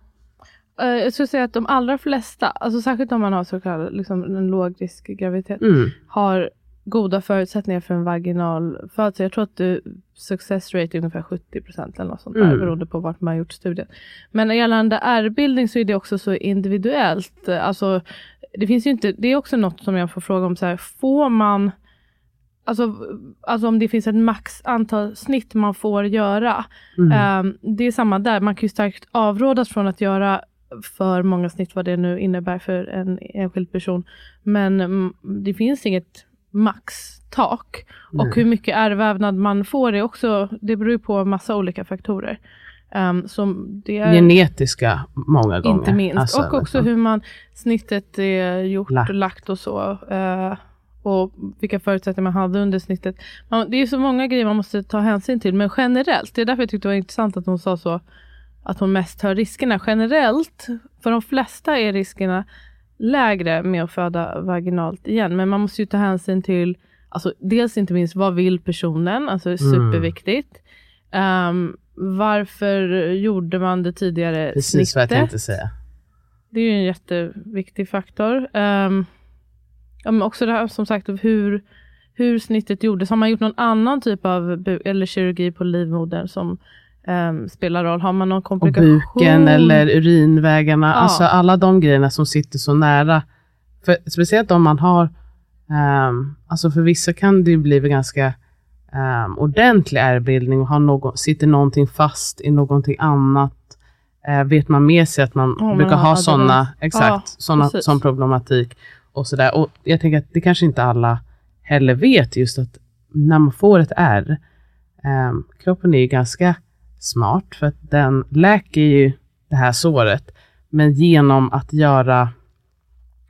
Eh, jag skulle säga att de allra flesta, alltså särskilt om man har så kallad liksom, en lågrisk graviditet, Mm. har goda förutsättningar för en vaginal födsel. Jag tror att det, success rate är ungefär 70 procent eller något sånt där, Mm. beroende på vart man har gjort studien. Men gällande ärrbildning så är det också så individuellt. Alltså, det finns inte, det är också något som jag får fråga om, så här, får man Alltså, alltså om det finns ett max antal snitt man får göra. Mm. Ehm, det är samma där, man kan ju starkt avrådas från att göra för många snitt, vad det nu innebär för en enskild person. Men mm, det finns inget maxtak. Nej. Och hur mycket ärrvävnad man får är också, det beror på massa olika faktorer. Um, som det är Genetiska många gånger. inte minst. Alltså, och också liksom. hur man snittet är gjort Lagt. och lagt och så. eh, och vilka förutsättningar man hade under snittet. Man, det är så många grejer man måste ta hänsyn till. Men generellt, det är därför jag tyckte det var intressant att hon sa så. Att hon mest hör riskerna. Generellt, för de flesta är riskerna lägre med att föda vaginalt igen. Men man måste ju ta hänsyn till, alltså dels inte minst vad vill personen, alltså Mm. superviktigt. Ehm, varför gjorde man det tidigare Precis snittet? vad jag tänkte säga. Det är ju en jätteviktig faktor. Um, ja, men också det här som sagt hur, hur snittet gjordes. Har man gjort någon annan typ av eller kirurgi på livmodern som ehm, spelar roll? Har man någon Och komplikation? buken eller urinvägarna. Ja. Alltså alla de grejerna som sitter så nära. För, speciellt om man har, ehm, alltså för vissa kan det ju bli ganska um, ordentlig ärrbildning och har någon, sitter någonting fast i någonting annat. Eh, vet man med sig att man man brukar har ha sådana, exakt, Ja, såna, sån problematik. Och sådär. Och jag tänker att det kanske inte alla heller vet just att när man får ett ärr, ehm, kroppen är ju ganska smart för att den läker ju det här såret, men genom att göra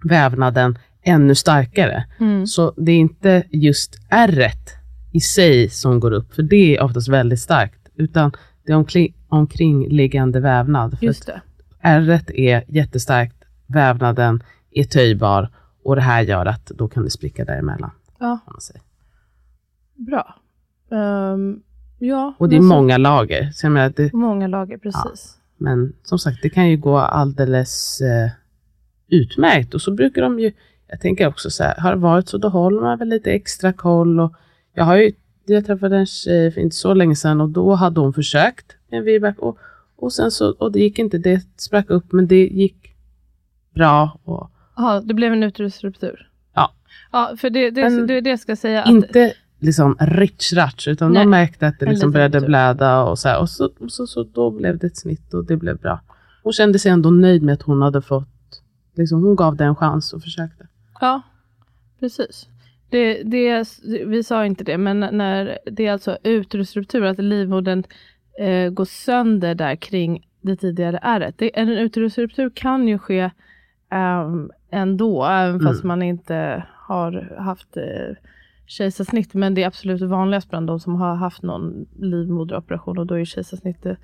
vävnaden ännu starkare. Mm. Så det är inte just ärret i sig som går upp, för det är oftast väldigt starkt, utan det är omkring, omkringliggande vävnad. För Just det. ärret är jättestarkt, vävnaden är töjbar och det här gör att då kan det spricka däremellan. Ja, bra. Ehm, ja, Och det är så- många lager. Så jag menar, det, många lager, precis. men som sagt, det kan ju gå alldeles eh, utmärkt. Och så brukar de ju, jag tänker också så här, har det varit så då håller man väl lite extra koll. Och jag har ju, jag träffade en tjej för inte så länge sedan och då hade hon försökt med en V-back och, och sen så, och det gick inte, det sprack upp men det gick bra. Och, Ja, det blev en uterusruptur. Ja. Ja, för det, det, Men det, det jag ska säga. Att, inte liksom rich-ratch, utan Nej, de märkte att det liksom började ruptur. blöda och så, här, och, så, så, så då blev det ett snitt och det blev bra. Hon kände sig ändå nöjd med att hon hade fått, liksom, hon gav det en chans och försökte. Ja, precis. Det, det, vi sa inte det, men när det är alltså uterusruptur, att livmodern eh, går sönder där kring det tidigare ärret. Det, en uterusruptur kan ju ske ehm, ändå, även fast Mm. man inte har haft eh, kejsarsnitt. Men det är absolut vanligast bland de som har haft någon livmoderoperation och då är kejsarsnitt det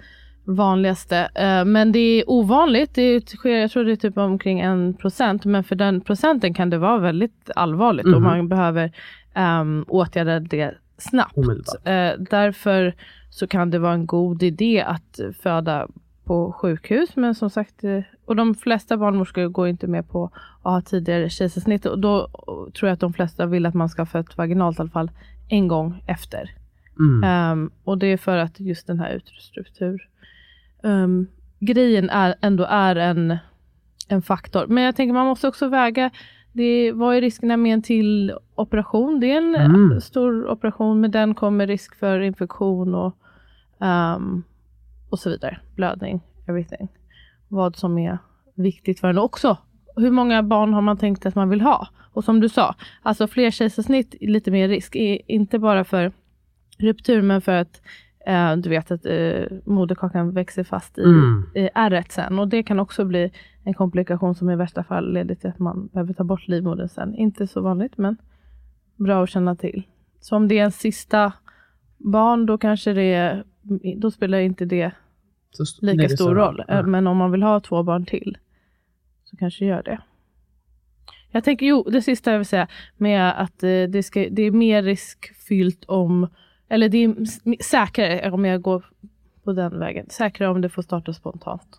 vanligaste. Eh, men det är ovanligt. Det sker, jag tror det är typ omkring en procent. Men för den procenten kan det vara väldigt allvarligt och Mhm. man behöver um, åtgärda det snabbt. Eh, därför så kan det vara en god idé att föda på sjukhus. Men som sagt, eh, och de flesta barnmorskor går inte med på att ha tidigare kejsarsnitt. Och då tror jag att de flesta vill att man ska ha fött vaginalt i alla fall en gång efter. Mm. Ehm, och det är för att just den här uterusstruktur um, grejen är, ändå är en, en faktor. Men jag tänker man måste också väga det, vad är riskerna med en till operation? Det är en Mm. stor operation, med den kommer risk för infektion och, ehm, och så vidare. Blödning, everything. Vad som är viktigt för en också. Hur många barn har man tänkt att man vill ha? Och som du sa, alltså fler kejsarsnitt, lite mer risk. Inte bara för ruptur, men för att eh, du vet att eh, moderkakan växer fast i, Mm. i ärret sen. Och det kan också bli en komplikation som i värsta fall leder till att man behöver ta bort livmodern sen. Inte så vanligt, men bra att känna till. Så om det är en sista barn, då kanske det är, då spelar inte det Så lika stor sig roll. Ja. Eh, Men om man vill ha två barn till, så kanske gör det. Jag tänker, jo, det sista jag vill säga, med att eh, det, ska, det är mer riskfyllt om, eller det är säkrare om jag går på den vägen, säkrare om det får starta spontant.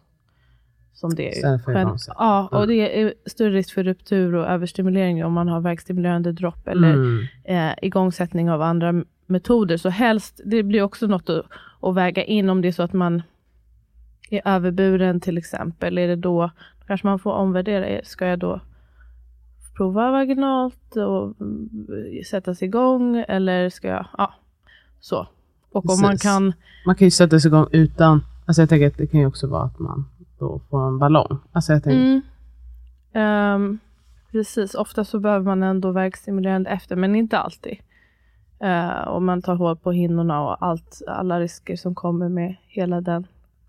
Som det är. Igångsätt. Ja, och Mm. det är större risk för ruptur och överstimulering om man har verkstimulerande dropp eller Mm. eh, igångsättning av andra metoder. Så helst, det blir också något att, att väga in om det är så att man är överburen till exempel. Är det då, kanske man får omvärdera, är- ska jag då prova vaginalt och mm, sättas igång eller ska jag, ja, så. Och om man kan, Man kan ju sätta sig igång utan, alltså jag tänker att det kan ju också vara att man då får en ballong. Alltså jag tänker, mm, ehm, precis, ofta så behöver man ändå verkstimulerande efter, men inte alltid. Uh, och man tar hål på hinnorna och allt, alla risker som kommer med hela den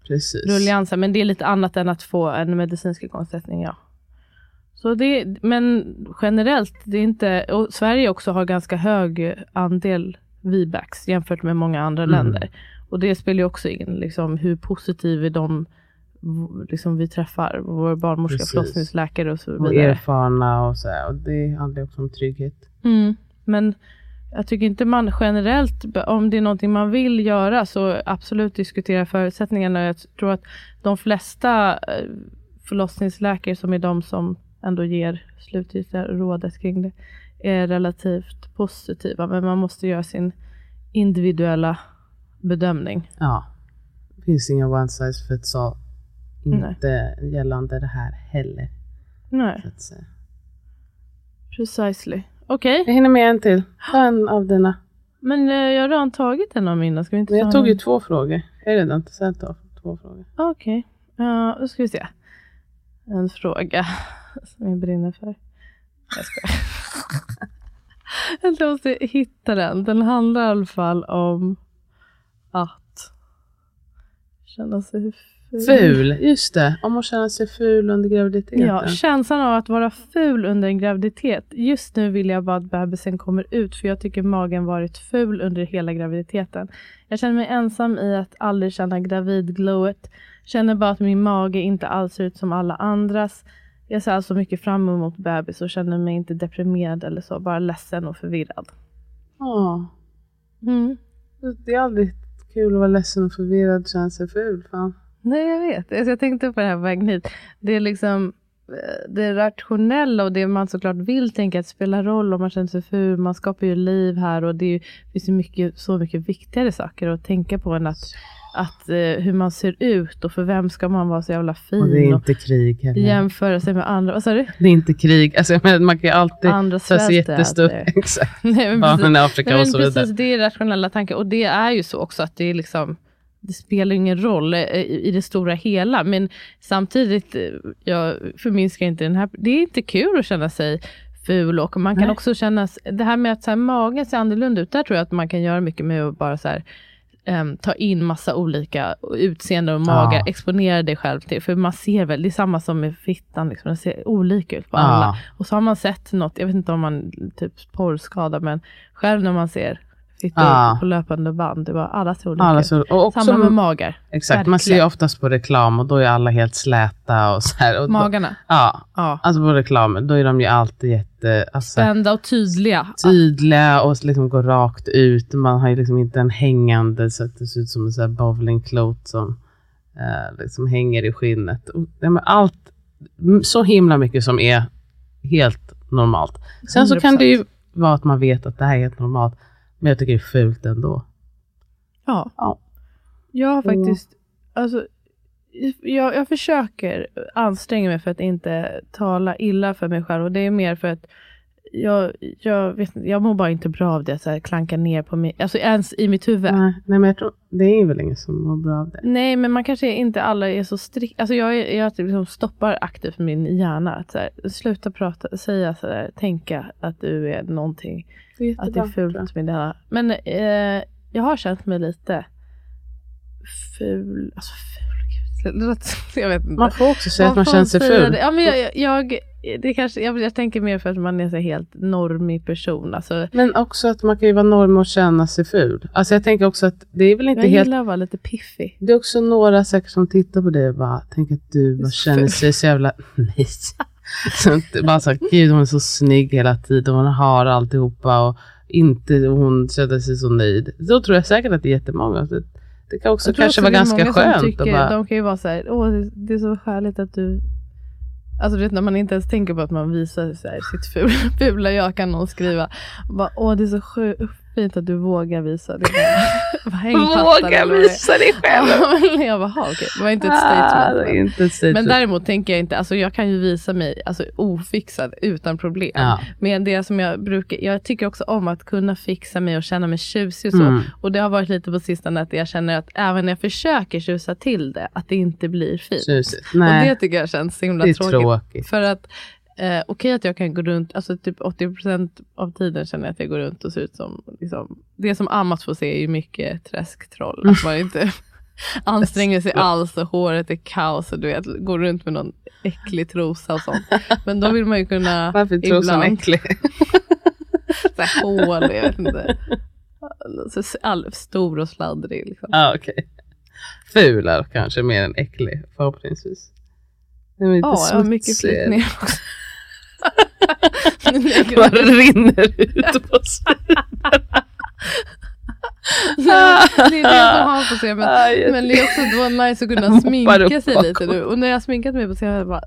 precis. rulliansen. Men det är lite annat än att få en medicinsk igångsättning, ja. Så det, men generellt, det är inte, och Sverige också har ganska hög andel VBACs jämfört med många andra Mm. länder. Och det spelar ju också in, liksom, hur positiv är de liksom, vi träffar, vår barnmorska, förlossningsläkare och så och vidare. erfarna och så här. Och det handlar också om trygghet. Mm. Men jag tycker inte man generellt, om det är någonting man vill göra, så absolut diskutera förutsättningarna. Jag tror att de flesta eh, förlossningsläkare, som är de som ändå ger slutgiltiga rådet kring det, är relativt positiva. Men man måste göra sin individuella bedömning. Ja. Det finns inga one size fits all. Inte gällande det här heller. Nej, precisely. Okej, Jag hinner med en till. Ta en av dina. men eh, jag har redan tagit en av mina. Ska vi inte Men ta jag tog ju en? två frågor. Jag har redan ställt av två frågor. Okej, okay. då ska vi se. En fråga som jag brinner för. Jag skojar. Jag måste hitta den. Den handlar i alla fall om att Känna sig Ful, just det. Om man känner sig ful under graviditeten. Ja, känslan av att vara ful under en graviditet. Just nu vill jag bara att bebisen kommer ut, för jag tycker magen varit ful under hela graviditeten. Jag känner mig ensam i att aldrig känna gravidglowet. Känner bara att min mage inte alls ser ut som alla andras. Jag ser alltså mycket fram emot bebis och känner mig inte deprimerad eller så, bara ledsen och förvirrad. Ja. Mm. Det är aldrig kul att vara ledsen och förvirrad och känna sig ful. Fan. Nej, jag vet. Alltså, jag tänkte på det här på vägen hit. Det är liksom eh, det rationella och det man såklart vill tänka att spelar roll om man känner sig ful. Man skapar ju liv här och det, är, det finns ju mycket, så mycket viktigare saker att tänka på än att, att uh, hur man ser ut och för vem ska man vara så jävla fin. Och det är inte krig heller. Jämföra sig med andra. Vad sa du? Det är inte krig. Alltså, man kan ju alltid andra ta jättestor... Exakt. Barnen i Afrika och så vidare. Precis, det är rationella tankar och det är ju så också att det är liksom det spelar ingen roll eh, i det stora hela. Men samtidigt, eh, jag förminskar inte den här. Det är inte kul att känna sig ful och man kan Nej. också känna, det här med att så här, magen ser annorlunda ut, där tror jag att man kan göra mycket med att bara så här, um, ta in massa olika utseenden och magar, ja. exponera dig själv till, för man ser väl, det är samma som med fittan, liksom, det ser olika ut på alla. Ja. Och så har man sett något, jag vet inte om man typ porrskada, men själv när man ser sitter ah. på löpande band. Det var alla ser olika alla så, och också, Samma med magar. Exakt, Verkligen. man ser ju oftast på reklam och då är alla helt släta och så här. Och Magarna? Då, ja, ah. alltså på reklam, då är de ju alltid jätte... Alltså, Spända och tydliga. Tydliga och liksom går rakt ut. Man har ju liksom inte en hängande så att det ser ut som en så här bowlingklot som eh, liksom hänger i skinnet. Och, allt, så himla mycket som är helt normalt. Sen 100%. så kan det ju vara att man vet att det här är helt normalt. Men jag tycker det är fult ändå. Ja. ja. Jag har faktiskt, alltså, jag, jag försöker anstränga mig för att inte tala illa för mig själv och det är mer för att jag, jag, vet, jag mår bara inte bra av det, så här, klanka ner på mig, alltså ens i mitt huvud. Nej, nej men jag tror, det är väl ingen som mår bra av det. Nej, men man kanske inte alla är så strikt, alltså jag, jag liksom stoppar aktivt min hjärna, att så här, sluta prata, säga så där, tänka att du är någonting, det är att det är fult med det här. Men eh, jag har känt mig lite ful, alltså ful jag vet inte. Man får också säga man att man känner sig ful. Ja, men jag, jag, det kanske, jag, jag, tänker mer för att man är så helt normig person. Alltså, men också att man kan ju vara normig och känna sig ful. Alltså jag tänker också att det är väl inte jag helt... Jag gillar att vara lite piffig. Det är också några säkert som tittar på det och bara tänker att du bara känner sig så jävla... Nej. så bara så gud hon är så snygg hela tiden, hon har alltihopa och inte hon känner sig så nöjd. Då tror jag säkert att det är jättemånga. Det kan också kanske vara ganska skönt. Tycker, bara... De kan ju vara så här, åh det är så härligt att du Alltså du vet när man inte ens tänker på att man visar så här, sitt fula, fula jag kan någon skriva. Bara, Åh det är så sjukt fint att du vågar visa det. Våga visa dig själv. jag bara, okej, det var inte ett statement. Ah, inte ett statement. Men däremot tänker jag inte, alltså jag kan ju visa mig alltså, ofixad utan problem. Ja. Men det som jag brukar, jag tycker också om att kunna fixa mig och känna mig tjusig och så. Mm. Och det har varit lite på sistone att jag känner att även när jag försöker tjusa till det, att det inte blir fint. Tjusigt. Och det tycker jag känns så himla tråkigt. tråkigt. För att Eh, Okej att jag kan gå runt, alltså typ 80% av tiden känner jag att jag går runt och ser ut som, liksom, det som Amat får se är ju mycket träsktroll. Att man inte anstränger sig alls och håret är kaos och du vet, går runt med någon äcklig trosa och sånt. Men då vill man ju kunna Varför är trosan äcklig? så här hål, jag vet inte. Så all, stor och sladdrig. Liksom. Ah, okay. Ful kanske mer än äcklig förhoppningsvis. Ja, jag har mycket flyttningar också. Bara rinner ut på sidorna. det är det som han får se. Men, ah, men det är också då nice att kunna sminka sig lite nu. Och när jag har sminkat mig på scenen, jag bara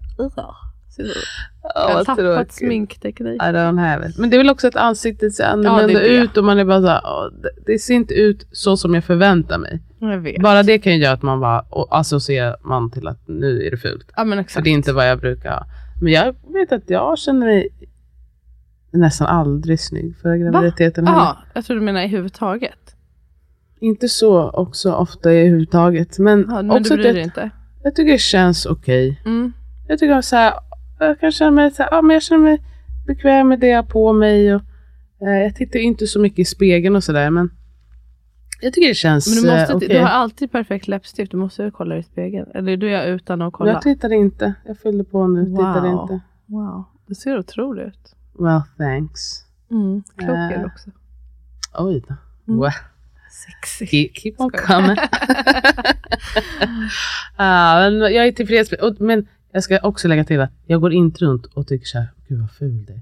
jag har tappat sminkteknik. I don't have it. Men det är väl också att ansiktet ser annorlunda ja, ut och man är bara så här, oh, det, det, ser inte ut så som jag förväntar mig. Jag bara det kan ju göra att man bara associerar man till att nu är det fult. Ja, men exakt. För det är inte vad jag brukar. Men jag vet att jag känner mig nästan aldrig snygg för graviditeten. Ja, jag tror du menar i huvud taget. Inte så också ofta i huvud taget. Men, ja, men också du bryr dig inte? Jag tycker det känns okej. Okay. Mm. Jag tycker så här, jag kan känna mig, så här, ja, men jag känner mig bekväm med det jag har på mig. Och, eh, jag tittar inte så mycket i spegeln och sådär. Men Jag tycker det känns Men du, måste, eh, okej. du har alltid perfekt läppstift. Du måste ju kolla i spegeln. Eller du är utan att kolla. Jag tittade inte. Jag fyllde på nu. Tittade Wow. inte. Wow, det ser otroligt ut. Well, thanks. Mm, klok du också. Oj då. Mm. Wow. Sexy. Keep, keep on coming. Ah, men jag är tillfreds med, men jag ska också lägga till att jag går inte runt och tycker så här, gud vad ful det är.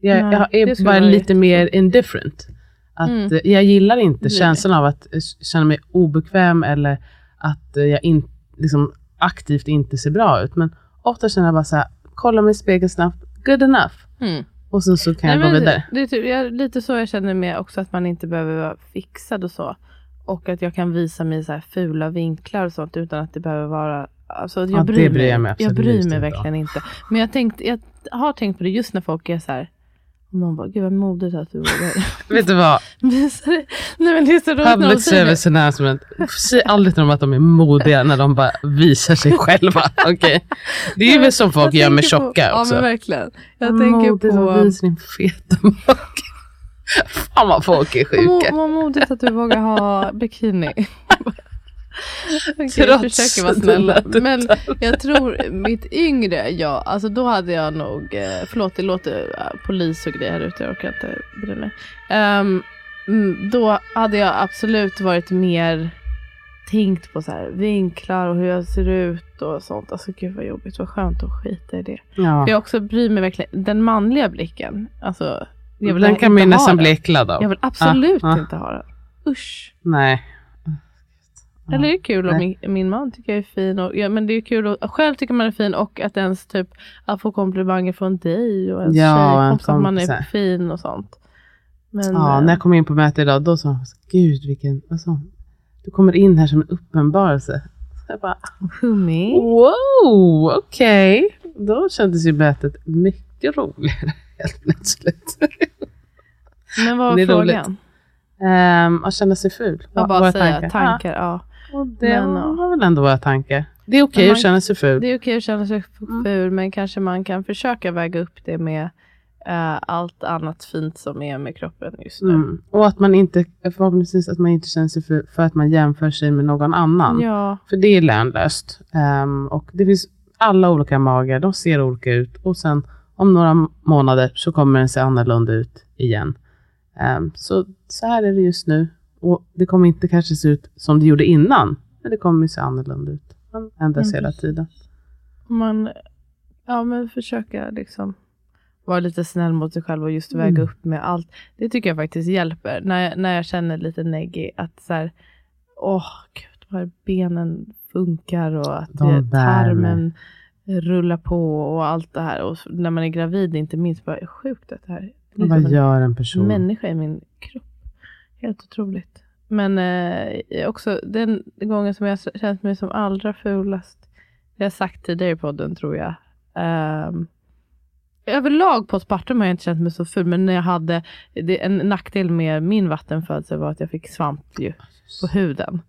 Jag, Nej, jag är bara lite mer indifferent. Att Mm. eh, Jag gillar inte Det känslan av att eh, känna mig obekväm eller att eh, jag in, liksom, aktivt inte ser bra ut. Men ofta känner jag bara så här, kolla mig i spegeln snabbt, good enough. Mm. Och sen så kan Nej, jag gå vidare. Det är typ, jag, lite så jag känner med också att man inte behöver vara fixad och så. Och att jag kan visa mig så här fula vinklar och sånt utan att det behöver vara Alltså, jag, Ja, det bryr bryr jag mig jag bryr mig verkligen inte. Men jag, tänkt, jag har tänkt på det just när folk är så här. Om någon bara, gud vad modigt att du vågar Vet du vad? Nej men det är så Public service announcement. Säg aldrig till dem att de är modiga när de bara visar sig själva. Okej? Det är ju väl som folk gör med tänker på- tjocka också. Ja men verkligen. Jag tänker Modigt på... att visa din feta mage. Fan vad folk är sjuka. vad modigt att du vågar ha bikini. Jag Trots försöker vara snäll. dina detaljer. Men jag tror mitt yngre jag, alltså då hade jag nog, eh, förlåt det låter polis och grejer här ute, jag orkar inte bry mig. Mm, då hade jag absolut varit mer tänkt på så här vinklar och hur jag ser ut och sånt. Alltså gud vad jobbigt, vad skönt att skita i det. Ja. Jag också bryr mig verkligen, den manliga blicken, alltså jag vill Den kan man ju nästan bli äcklad av. Jag vill absolut Ah, ah. inte ha den. Usch. Nej. Ja. Eller det är kul om min, min man tycker jag är fin. Och, ja, men det är kul att själv tycker man är fin och att ens typ att få komplimanger från dig och ens Ja, ja, tjejkompis att man är fin och sånt. Men, Ja, eh, när jag kom in på möte idag, då sa han, gud vilken, hon? Du kommer in här som en uppenbarelse. Så jag bara, Hummy. wow, okej. Då kändes ju mötet mycket roligare helt plötsligt. Men vad var roligt. frågan? Um, att känna sig ful. Jag Vad- bara säga tankar. ja. Ja, och det Men, var väl ändå våra tankar. Det är okej man- att känna sig ful. Det är okej att känna sig Mm. ful men kanske man kan försöka väga upp det med eh, allt annat fint som är med kroppen just nu. Mm. Och att man inte, förhoppningsvis att man inte känner sig ful för att man jämför sig med någon annan. Ja, För det är lönlöst. Ehm, och det finns alla olika magar, de ser olika ut. Och sen om några månader så kommer den se annorlunda ut igen. Ehm, så, så här är det just nu. Och det kommer inte kanske se ut som det gjorde innan. Men det kommer se annorlunda ut. Man ändras Mm, hela tiden. man ja, men försöka liksom vara lite snäll mot sig själv och just väga Mm. upp med allt. Det tycker jag faktiskt hjälper. När jag, när jag känner lite neggy att så här, åh gud, här benen funkar och att De tarmen rullar på och allt det här. Och när man är gravid inte minst, bara sjukt att det här är Vad gör en person? människa i min kropp. Helt otroligt. Men eh, också den gången som jag känt mig som allra fulast, det har jag sagt tidigare i podden tror jag. Um, överlag på Spartum har jag inte känt mig så ful, men när jag hade, det, en nackdel med min vattenfödsel var att jag fick svamp ju på huden.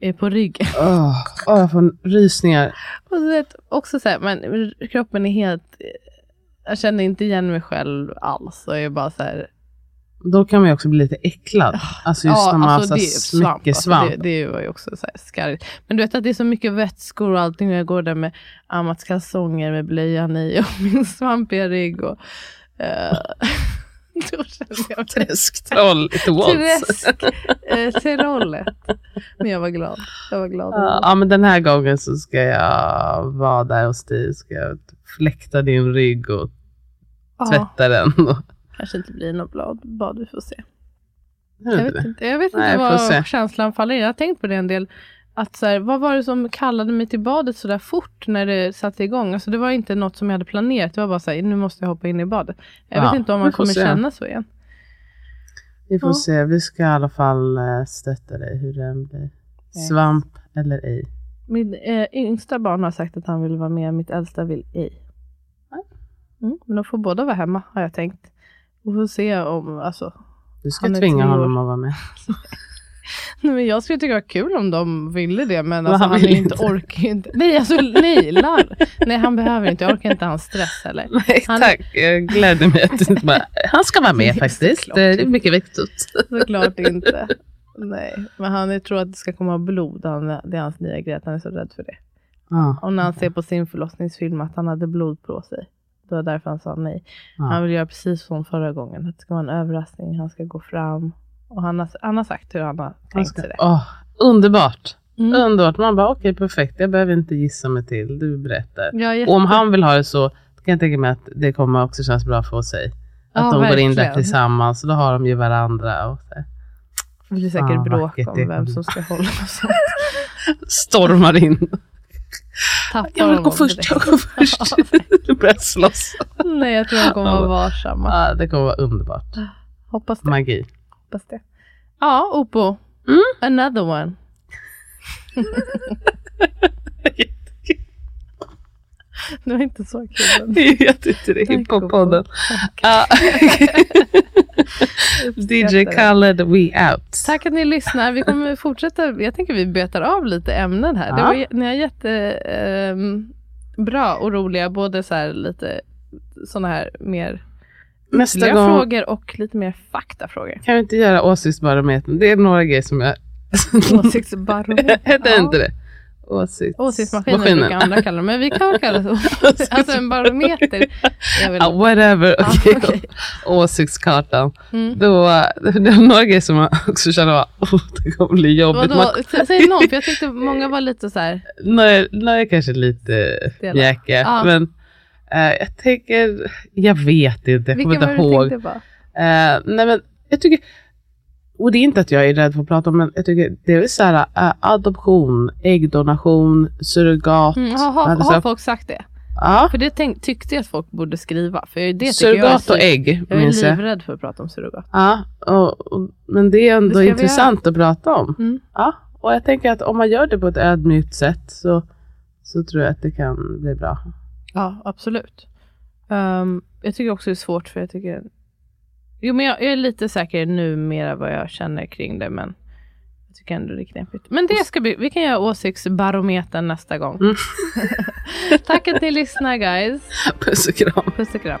Eh, på ryggen. Åh, åh, jag får rysningar. Och så vet, också så här, men kroppen är helt, jag känner inte igen mig själv alls. Och jag är bara så här, Då kan man ju också bli lite äcklad. Alltså just när man har så det här är mycket alltså, svamp. Det, det var ju också så här skarrigt. Men du vet att det är så mycket vätskor och allting. Jag går där med Amats kalsonger med blöjan i och min svampiga rygg. Och, då kände jag mig Träsktroll waltz. träsk eh. Men jag var glad. Jag var glad. Ja, ja, men den här gången så ska jag vara där hos dig. Ska jag fläkta din rygg och Ja, tvätta den. Kanske inte blir något blad, bad, vi får se. Jag vet inte, jag vet Nej, inte vad känslan faller i. Jag har tänkt på det en del. Att så här, vad var det som kallade mig till badet så där fort när det satte igång? Alltså det var inte något som jag hade planerat. Det var bara så här, nu måste jag hoppa in i badet. Jag Ja, vet inte om man kommer se. känna så igen. Vi får Ja. se. Vi ska i alla fall eh, stötta dig hur det än blir. Svamp eller ej. Min eh, yngsta barn har sagt att han vill vara med, mitt äldsta vill ej. Mm, men de får båda vara hemma har jag tänkt. Och får se om, alltså. Du ska tvinga honom att vara med. Nej, men jag skulle tycka det var kul om de ville det. Men alltså, han han, är inte orkar inte. Nej, alltså nej, larv. Nej, han behöver inte. Jag orkar inte hans stress heller. Nej, Han- tack. Jag gläder mig att du inte bara, han ska vara med faktiskt. såklart. Det är mycket viktigt. Såklart inte. Nej, men han är- tror att det ska komma blod. Han, det är hans nya grej, att han är så rädd för det. Ja. Och när han ser på sin förlossningsfilm att han hade blod på sig. Det var därför han sa nej. Ja. Han vill göra precis som förra gången. Att det ska vara en överraskning. Han ska gå fram. Och han har, han har sagt hur han har Han tänkt ska, sig det. åh, underbart. Mm. Underbart. Man bara okej perfekt. Jag behöver inte gissa mig till. Du berättar. Ja, Och om han vill ha det så kan jag tänka mig att det kommer också kännas bra för sig. Att Ja, de går in där verkligen. tillsammans och då har de ju varandra. Och så. Det blir säkert Ah, bråk om vem som ska hålla och sånt. Stormar in. Tappar Jag vill gå först, jag går först. Börjar slåss. Nej, jag tror de kommer vara varsamma. Ja, det kommer vara underbart. Hoppas det. Magi. Hoppas det. Ja, Opo. Mm. Another one. Det var inte så kul. Jag tyckte det hiphop-podden. DJ det. Khaled, we out. Tack att ni lyssnar. Vi kommer fortsätta. Jag tänker vi betar av lite ämnen här. Det Ja. var, jä- ni har jätte ehm, bra och roliga, både så här lite sådana här mer Nästa gång frågor och lite mer faktafrågor. kan vi inte göra åsiktsbarometern. Det är några grejer som jag... Åsiktsbarometer. Hette Ja. inte det? Åsikts... Åsiktsmaskinen Maskinen. brukar andra kalla det, men vi kan väl kalla det så. Alltså en barometer väl... Ja, whatever. Okej. okej. Åsiktskartan. Mm. Då, det är några grejer som jag också känner att oh, det kommer bli jobbigt. Man, Sä- Säg någon, för jag tyckte många var lite så här. några är kanske lite mjäkiga. Ja. Men eh, jag tänker, jag vet inte, jag kommer Vilka var inte ihåg. tänkte på? Eh, nej men jag tycker, och det är inte att jag är rädd för att prata om, men jag tycker det är så här, eh, adoption, äggdonation, surrogat. Mm, har, har, alltså, har folk sagt det? ja, För det tänk, tyckte jag att folk borde skriva. För det tycker jag är, surrogat och ägg jag är livrädd för att prata om surrogat. Ja, och, och, men det är Det ändå vi intressant att prata om. Mm. Ja, och jag tänker att om man gör det på ett ödmjukt sätt så, så tror jag att det kan bli bra. Ja, absolut. Ehm, jag tycker också det är svårt för jag tycker... Jo, men jag, jag är lite säker numera vad jag känner kring det, men jag tycker ändå det är knepigt. Men det ska bli, vi kan göra åsiktsbarometern nästa gång. Mm. Tack att ni lyssnar guys. Puss och kram. Puss och kram.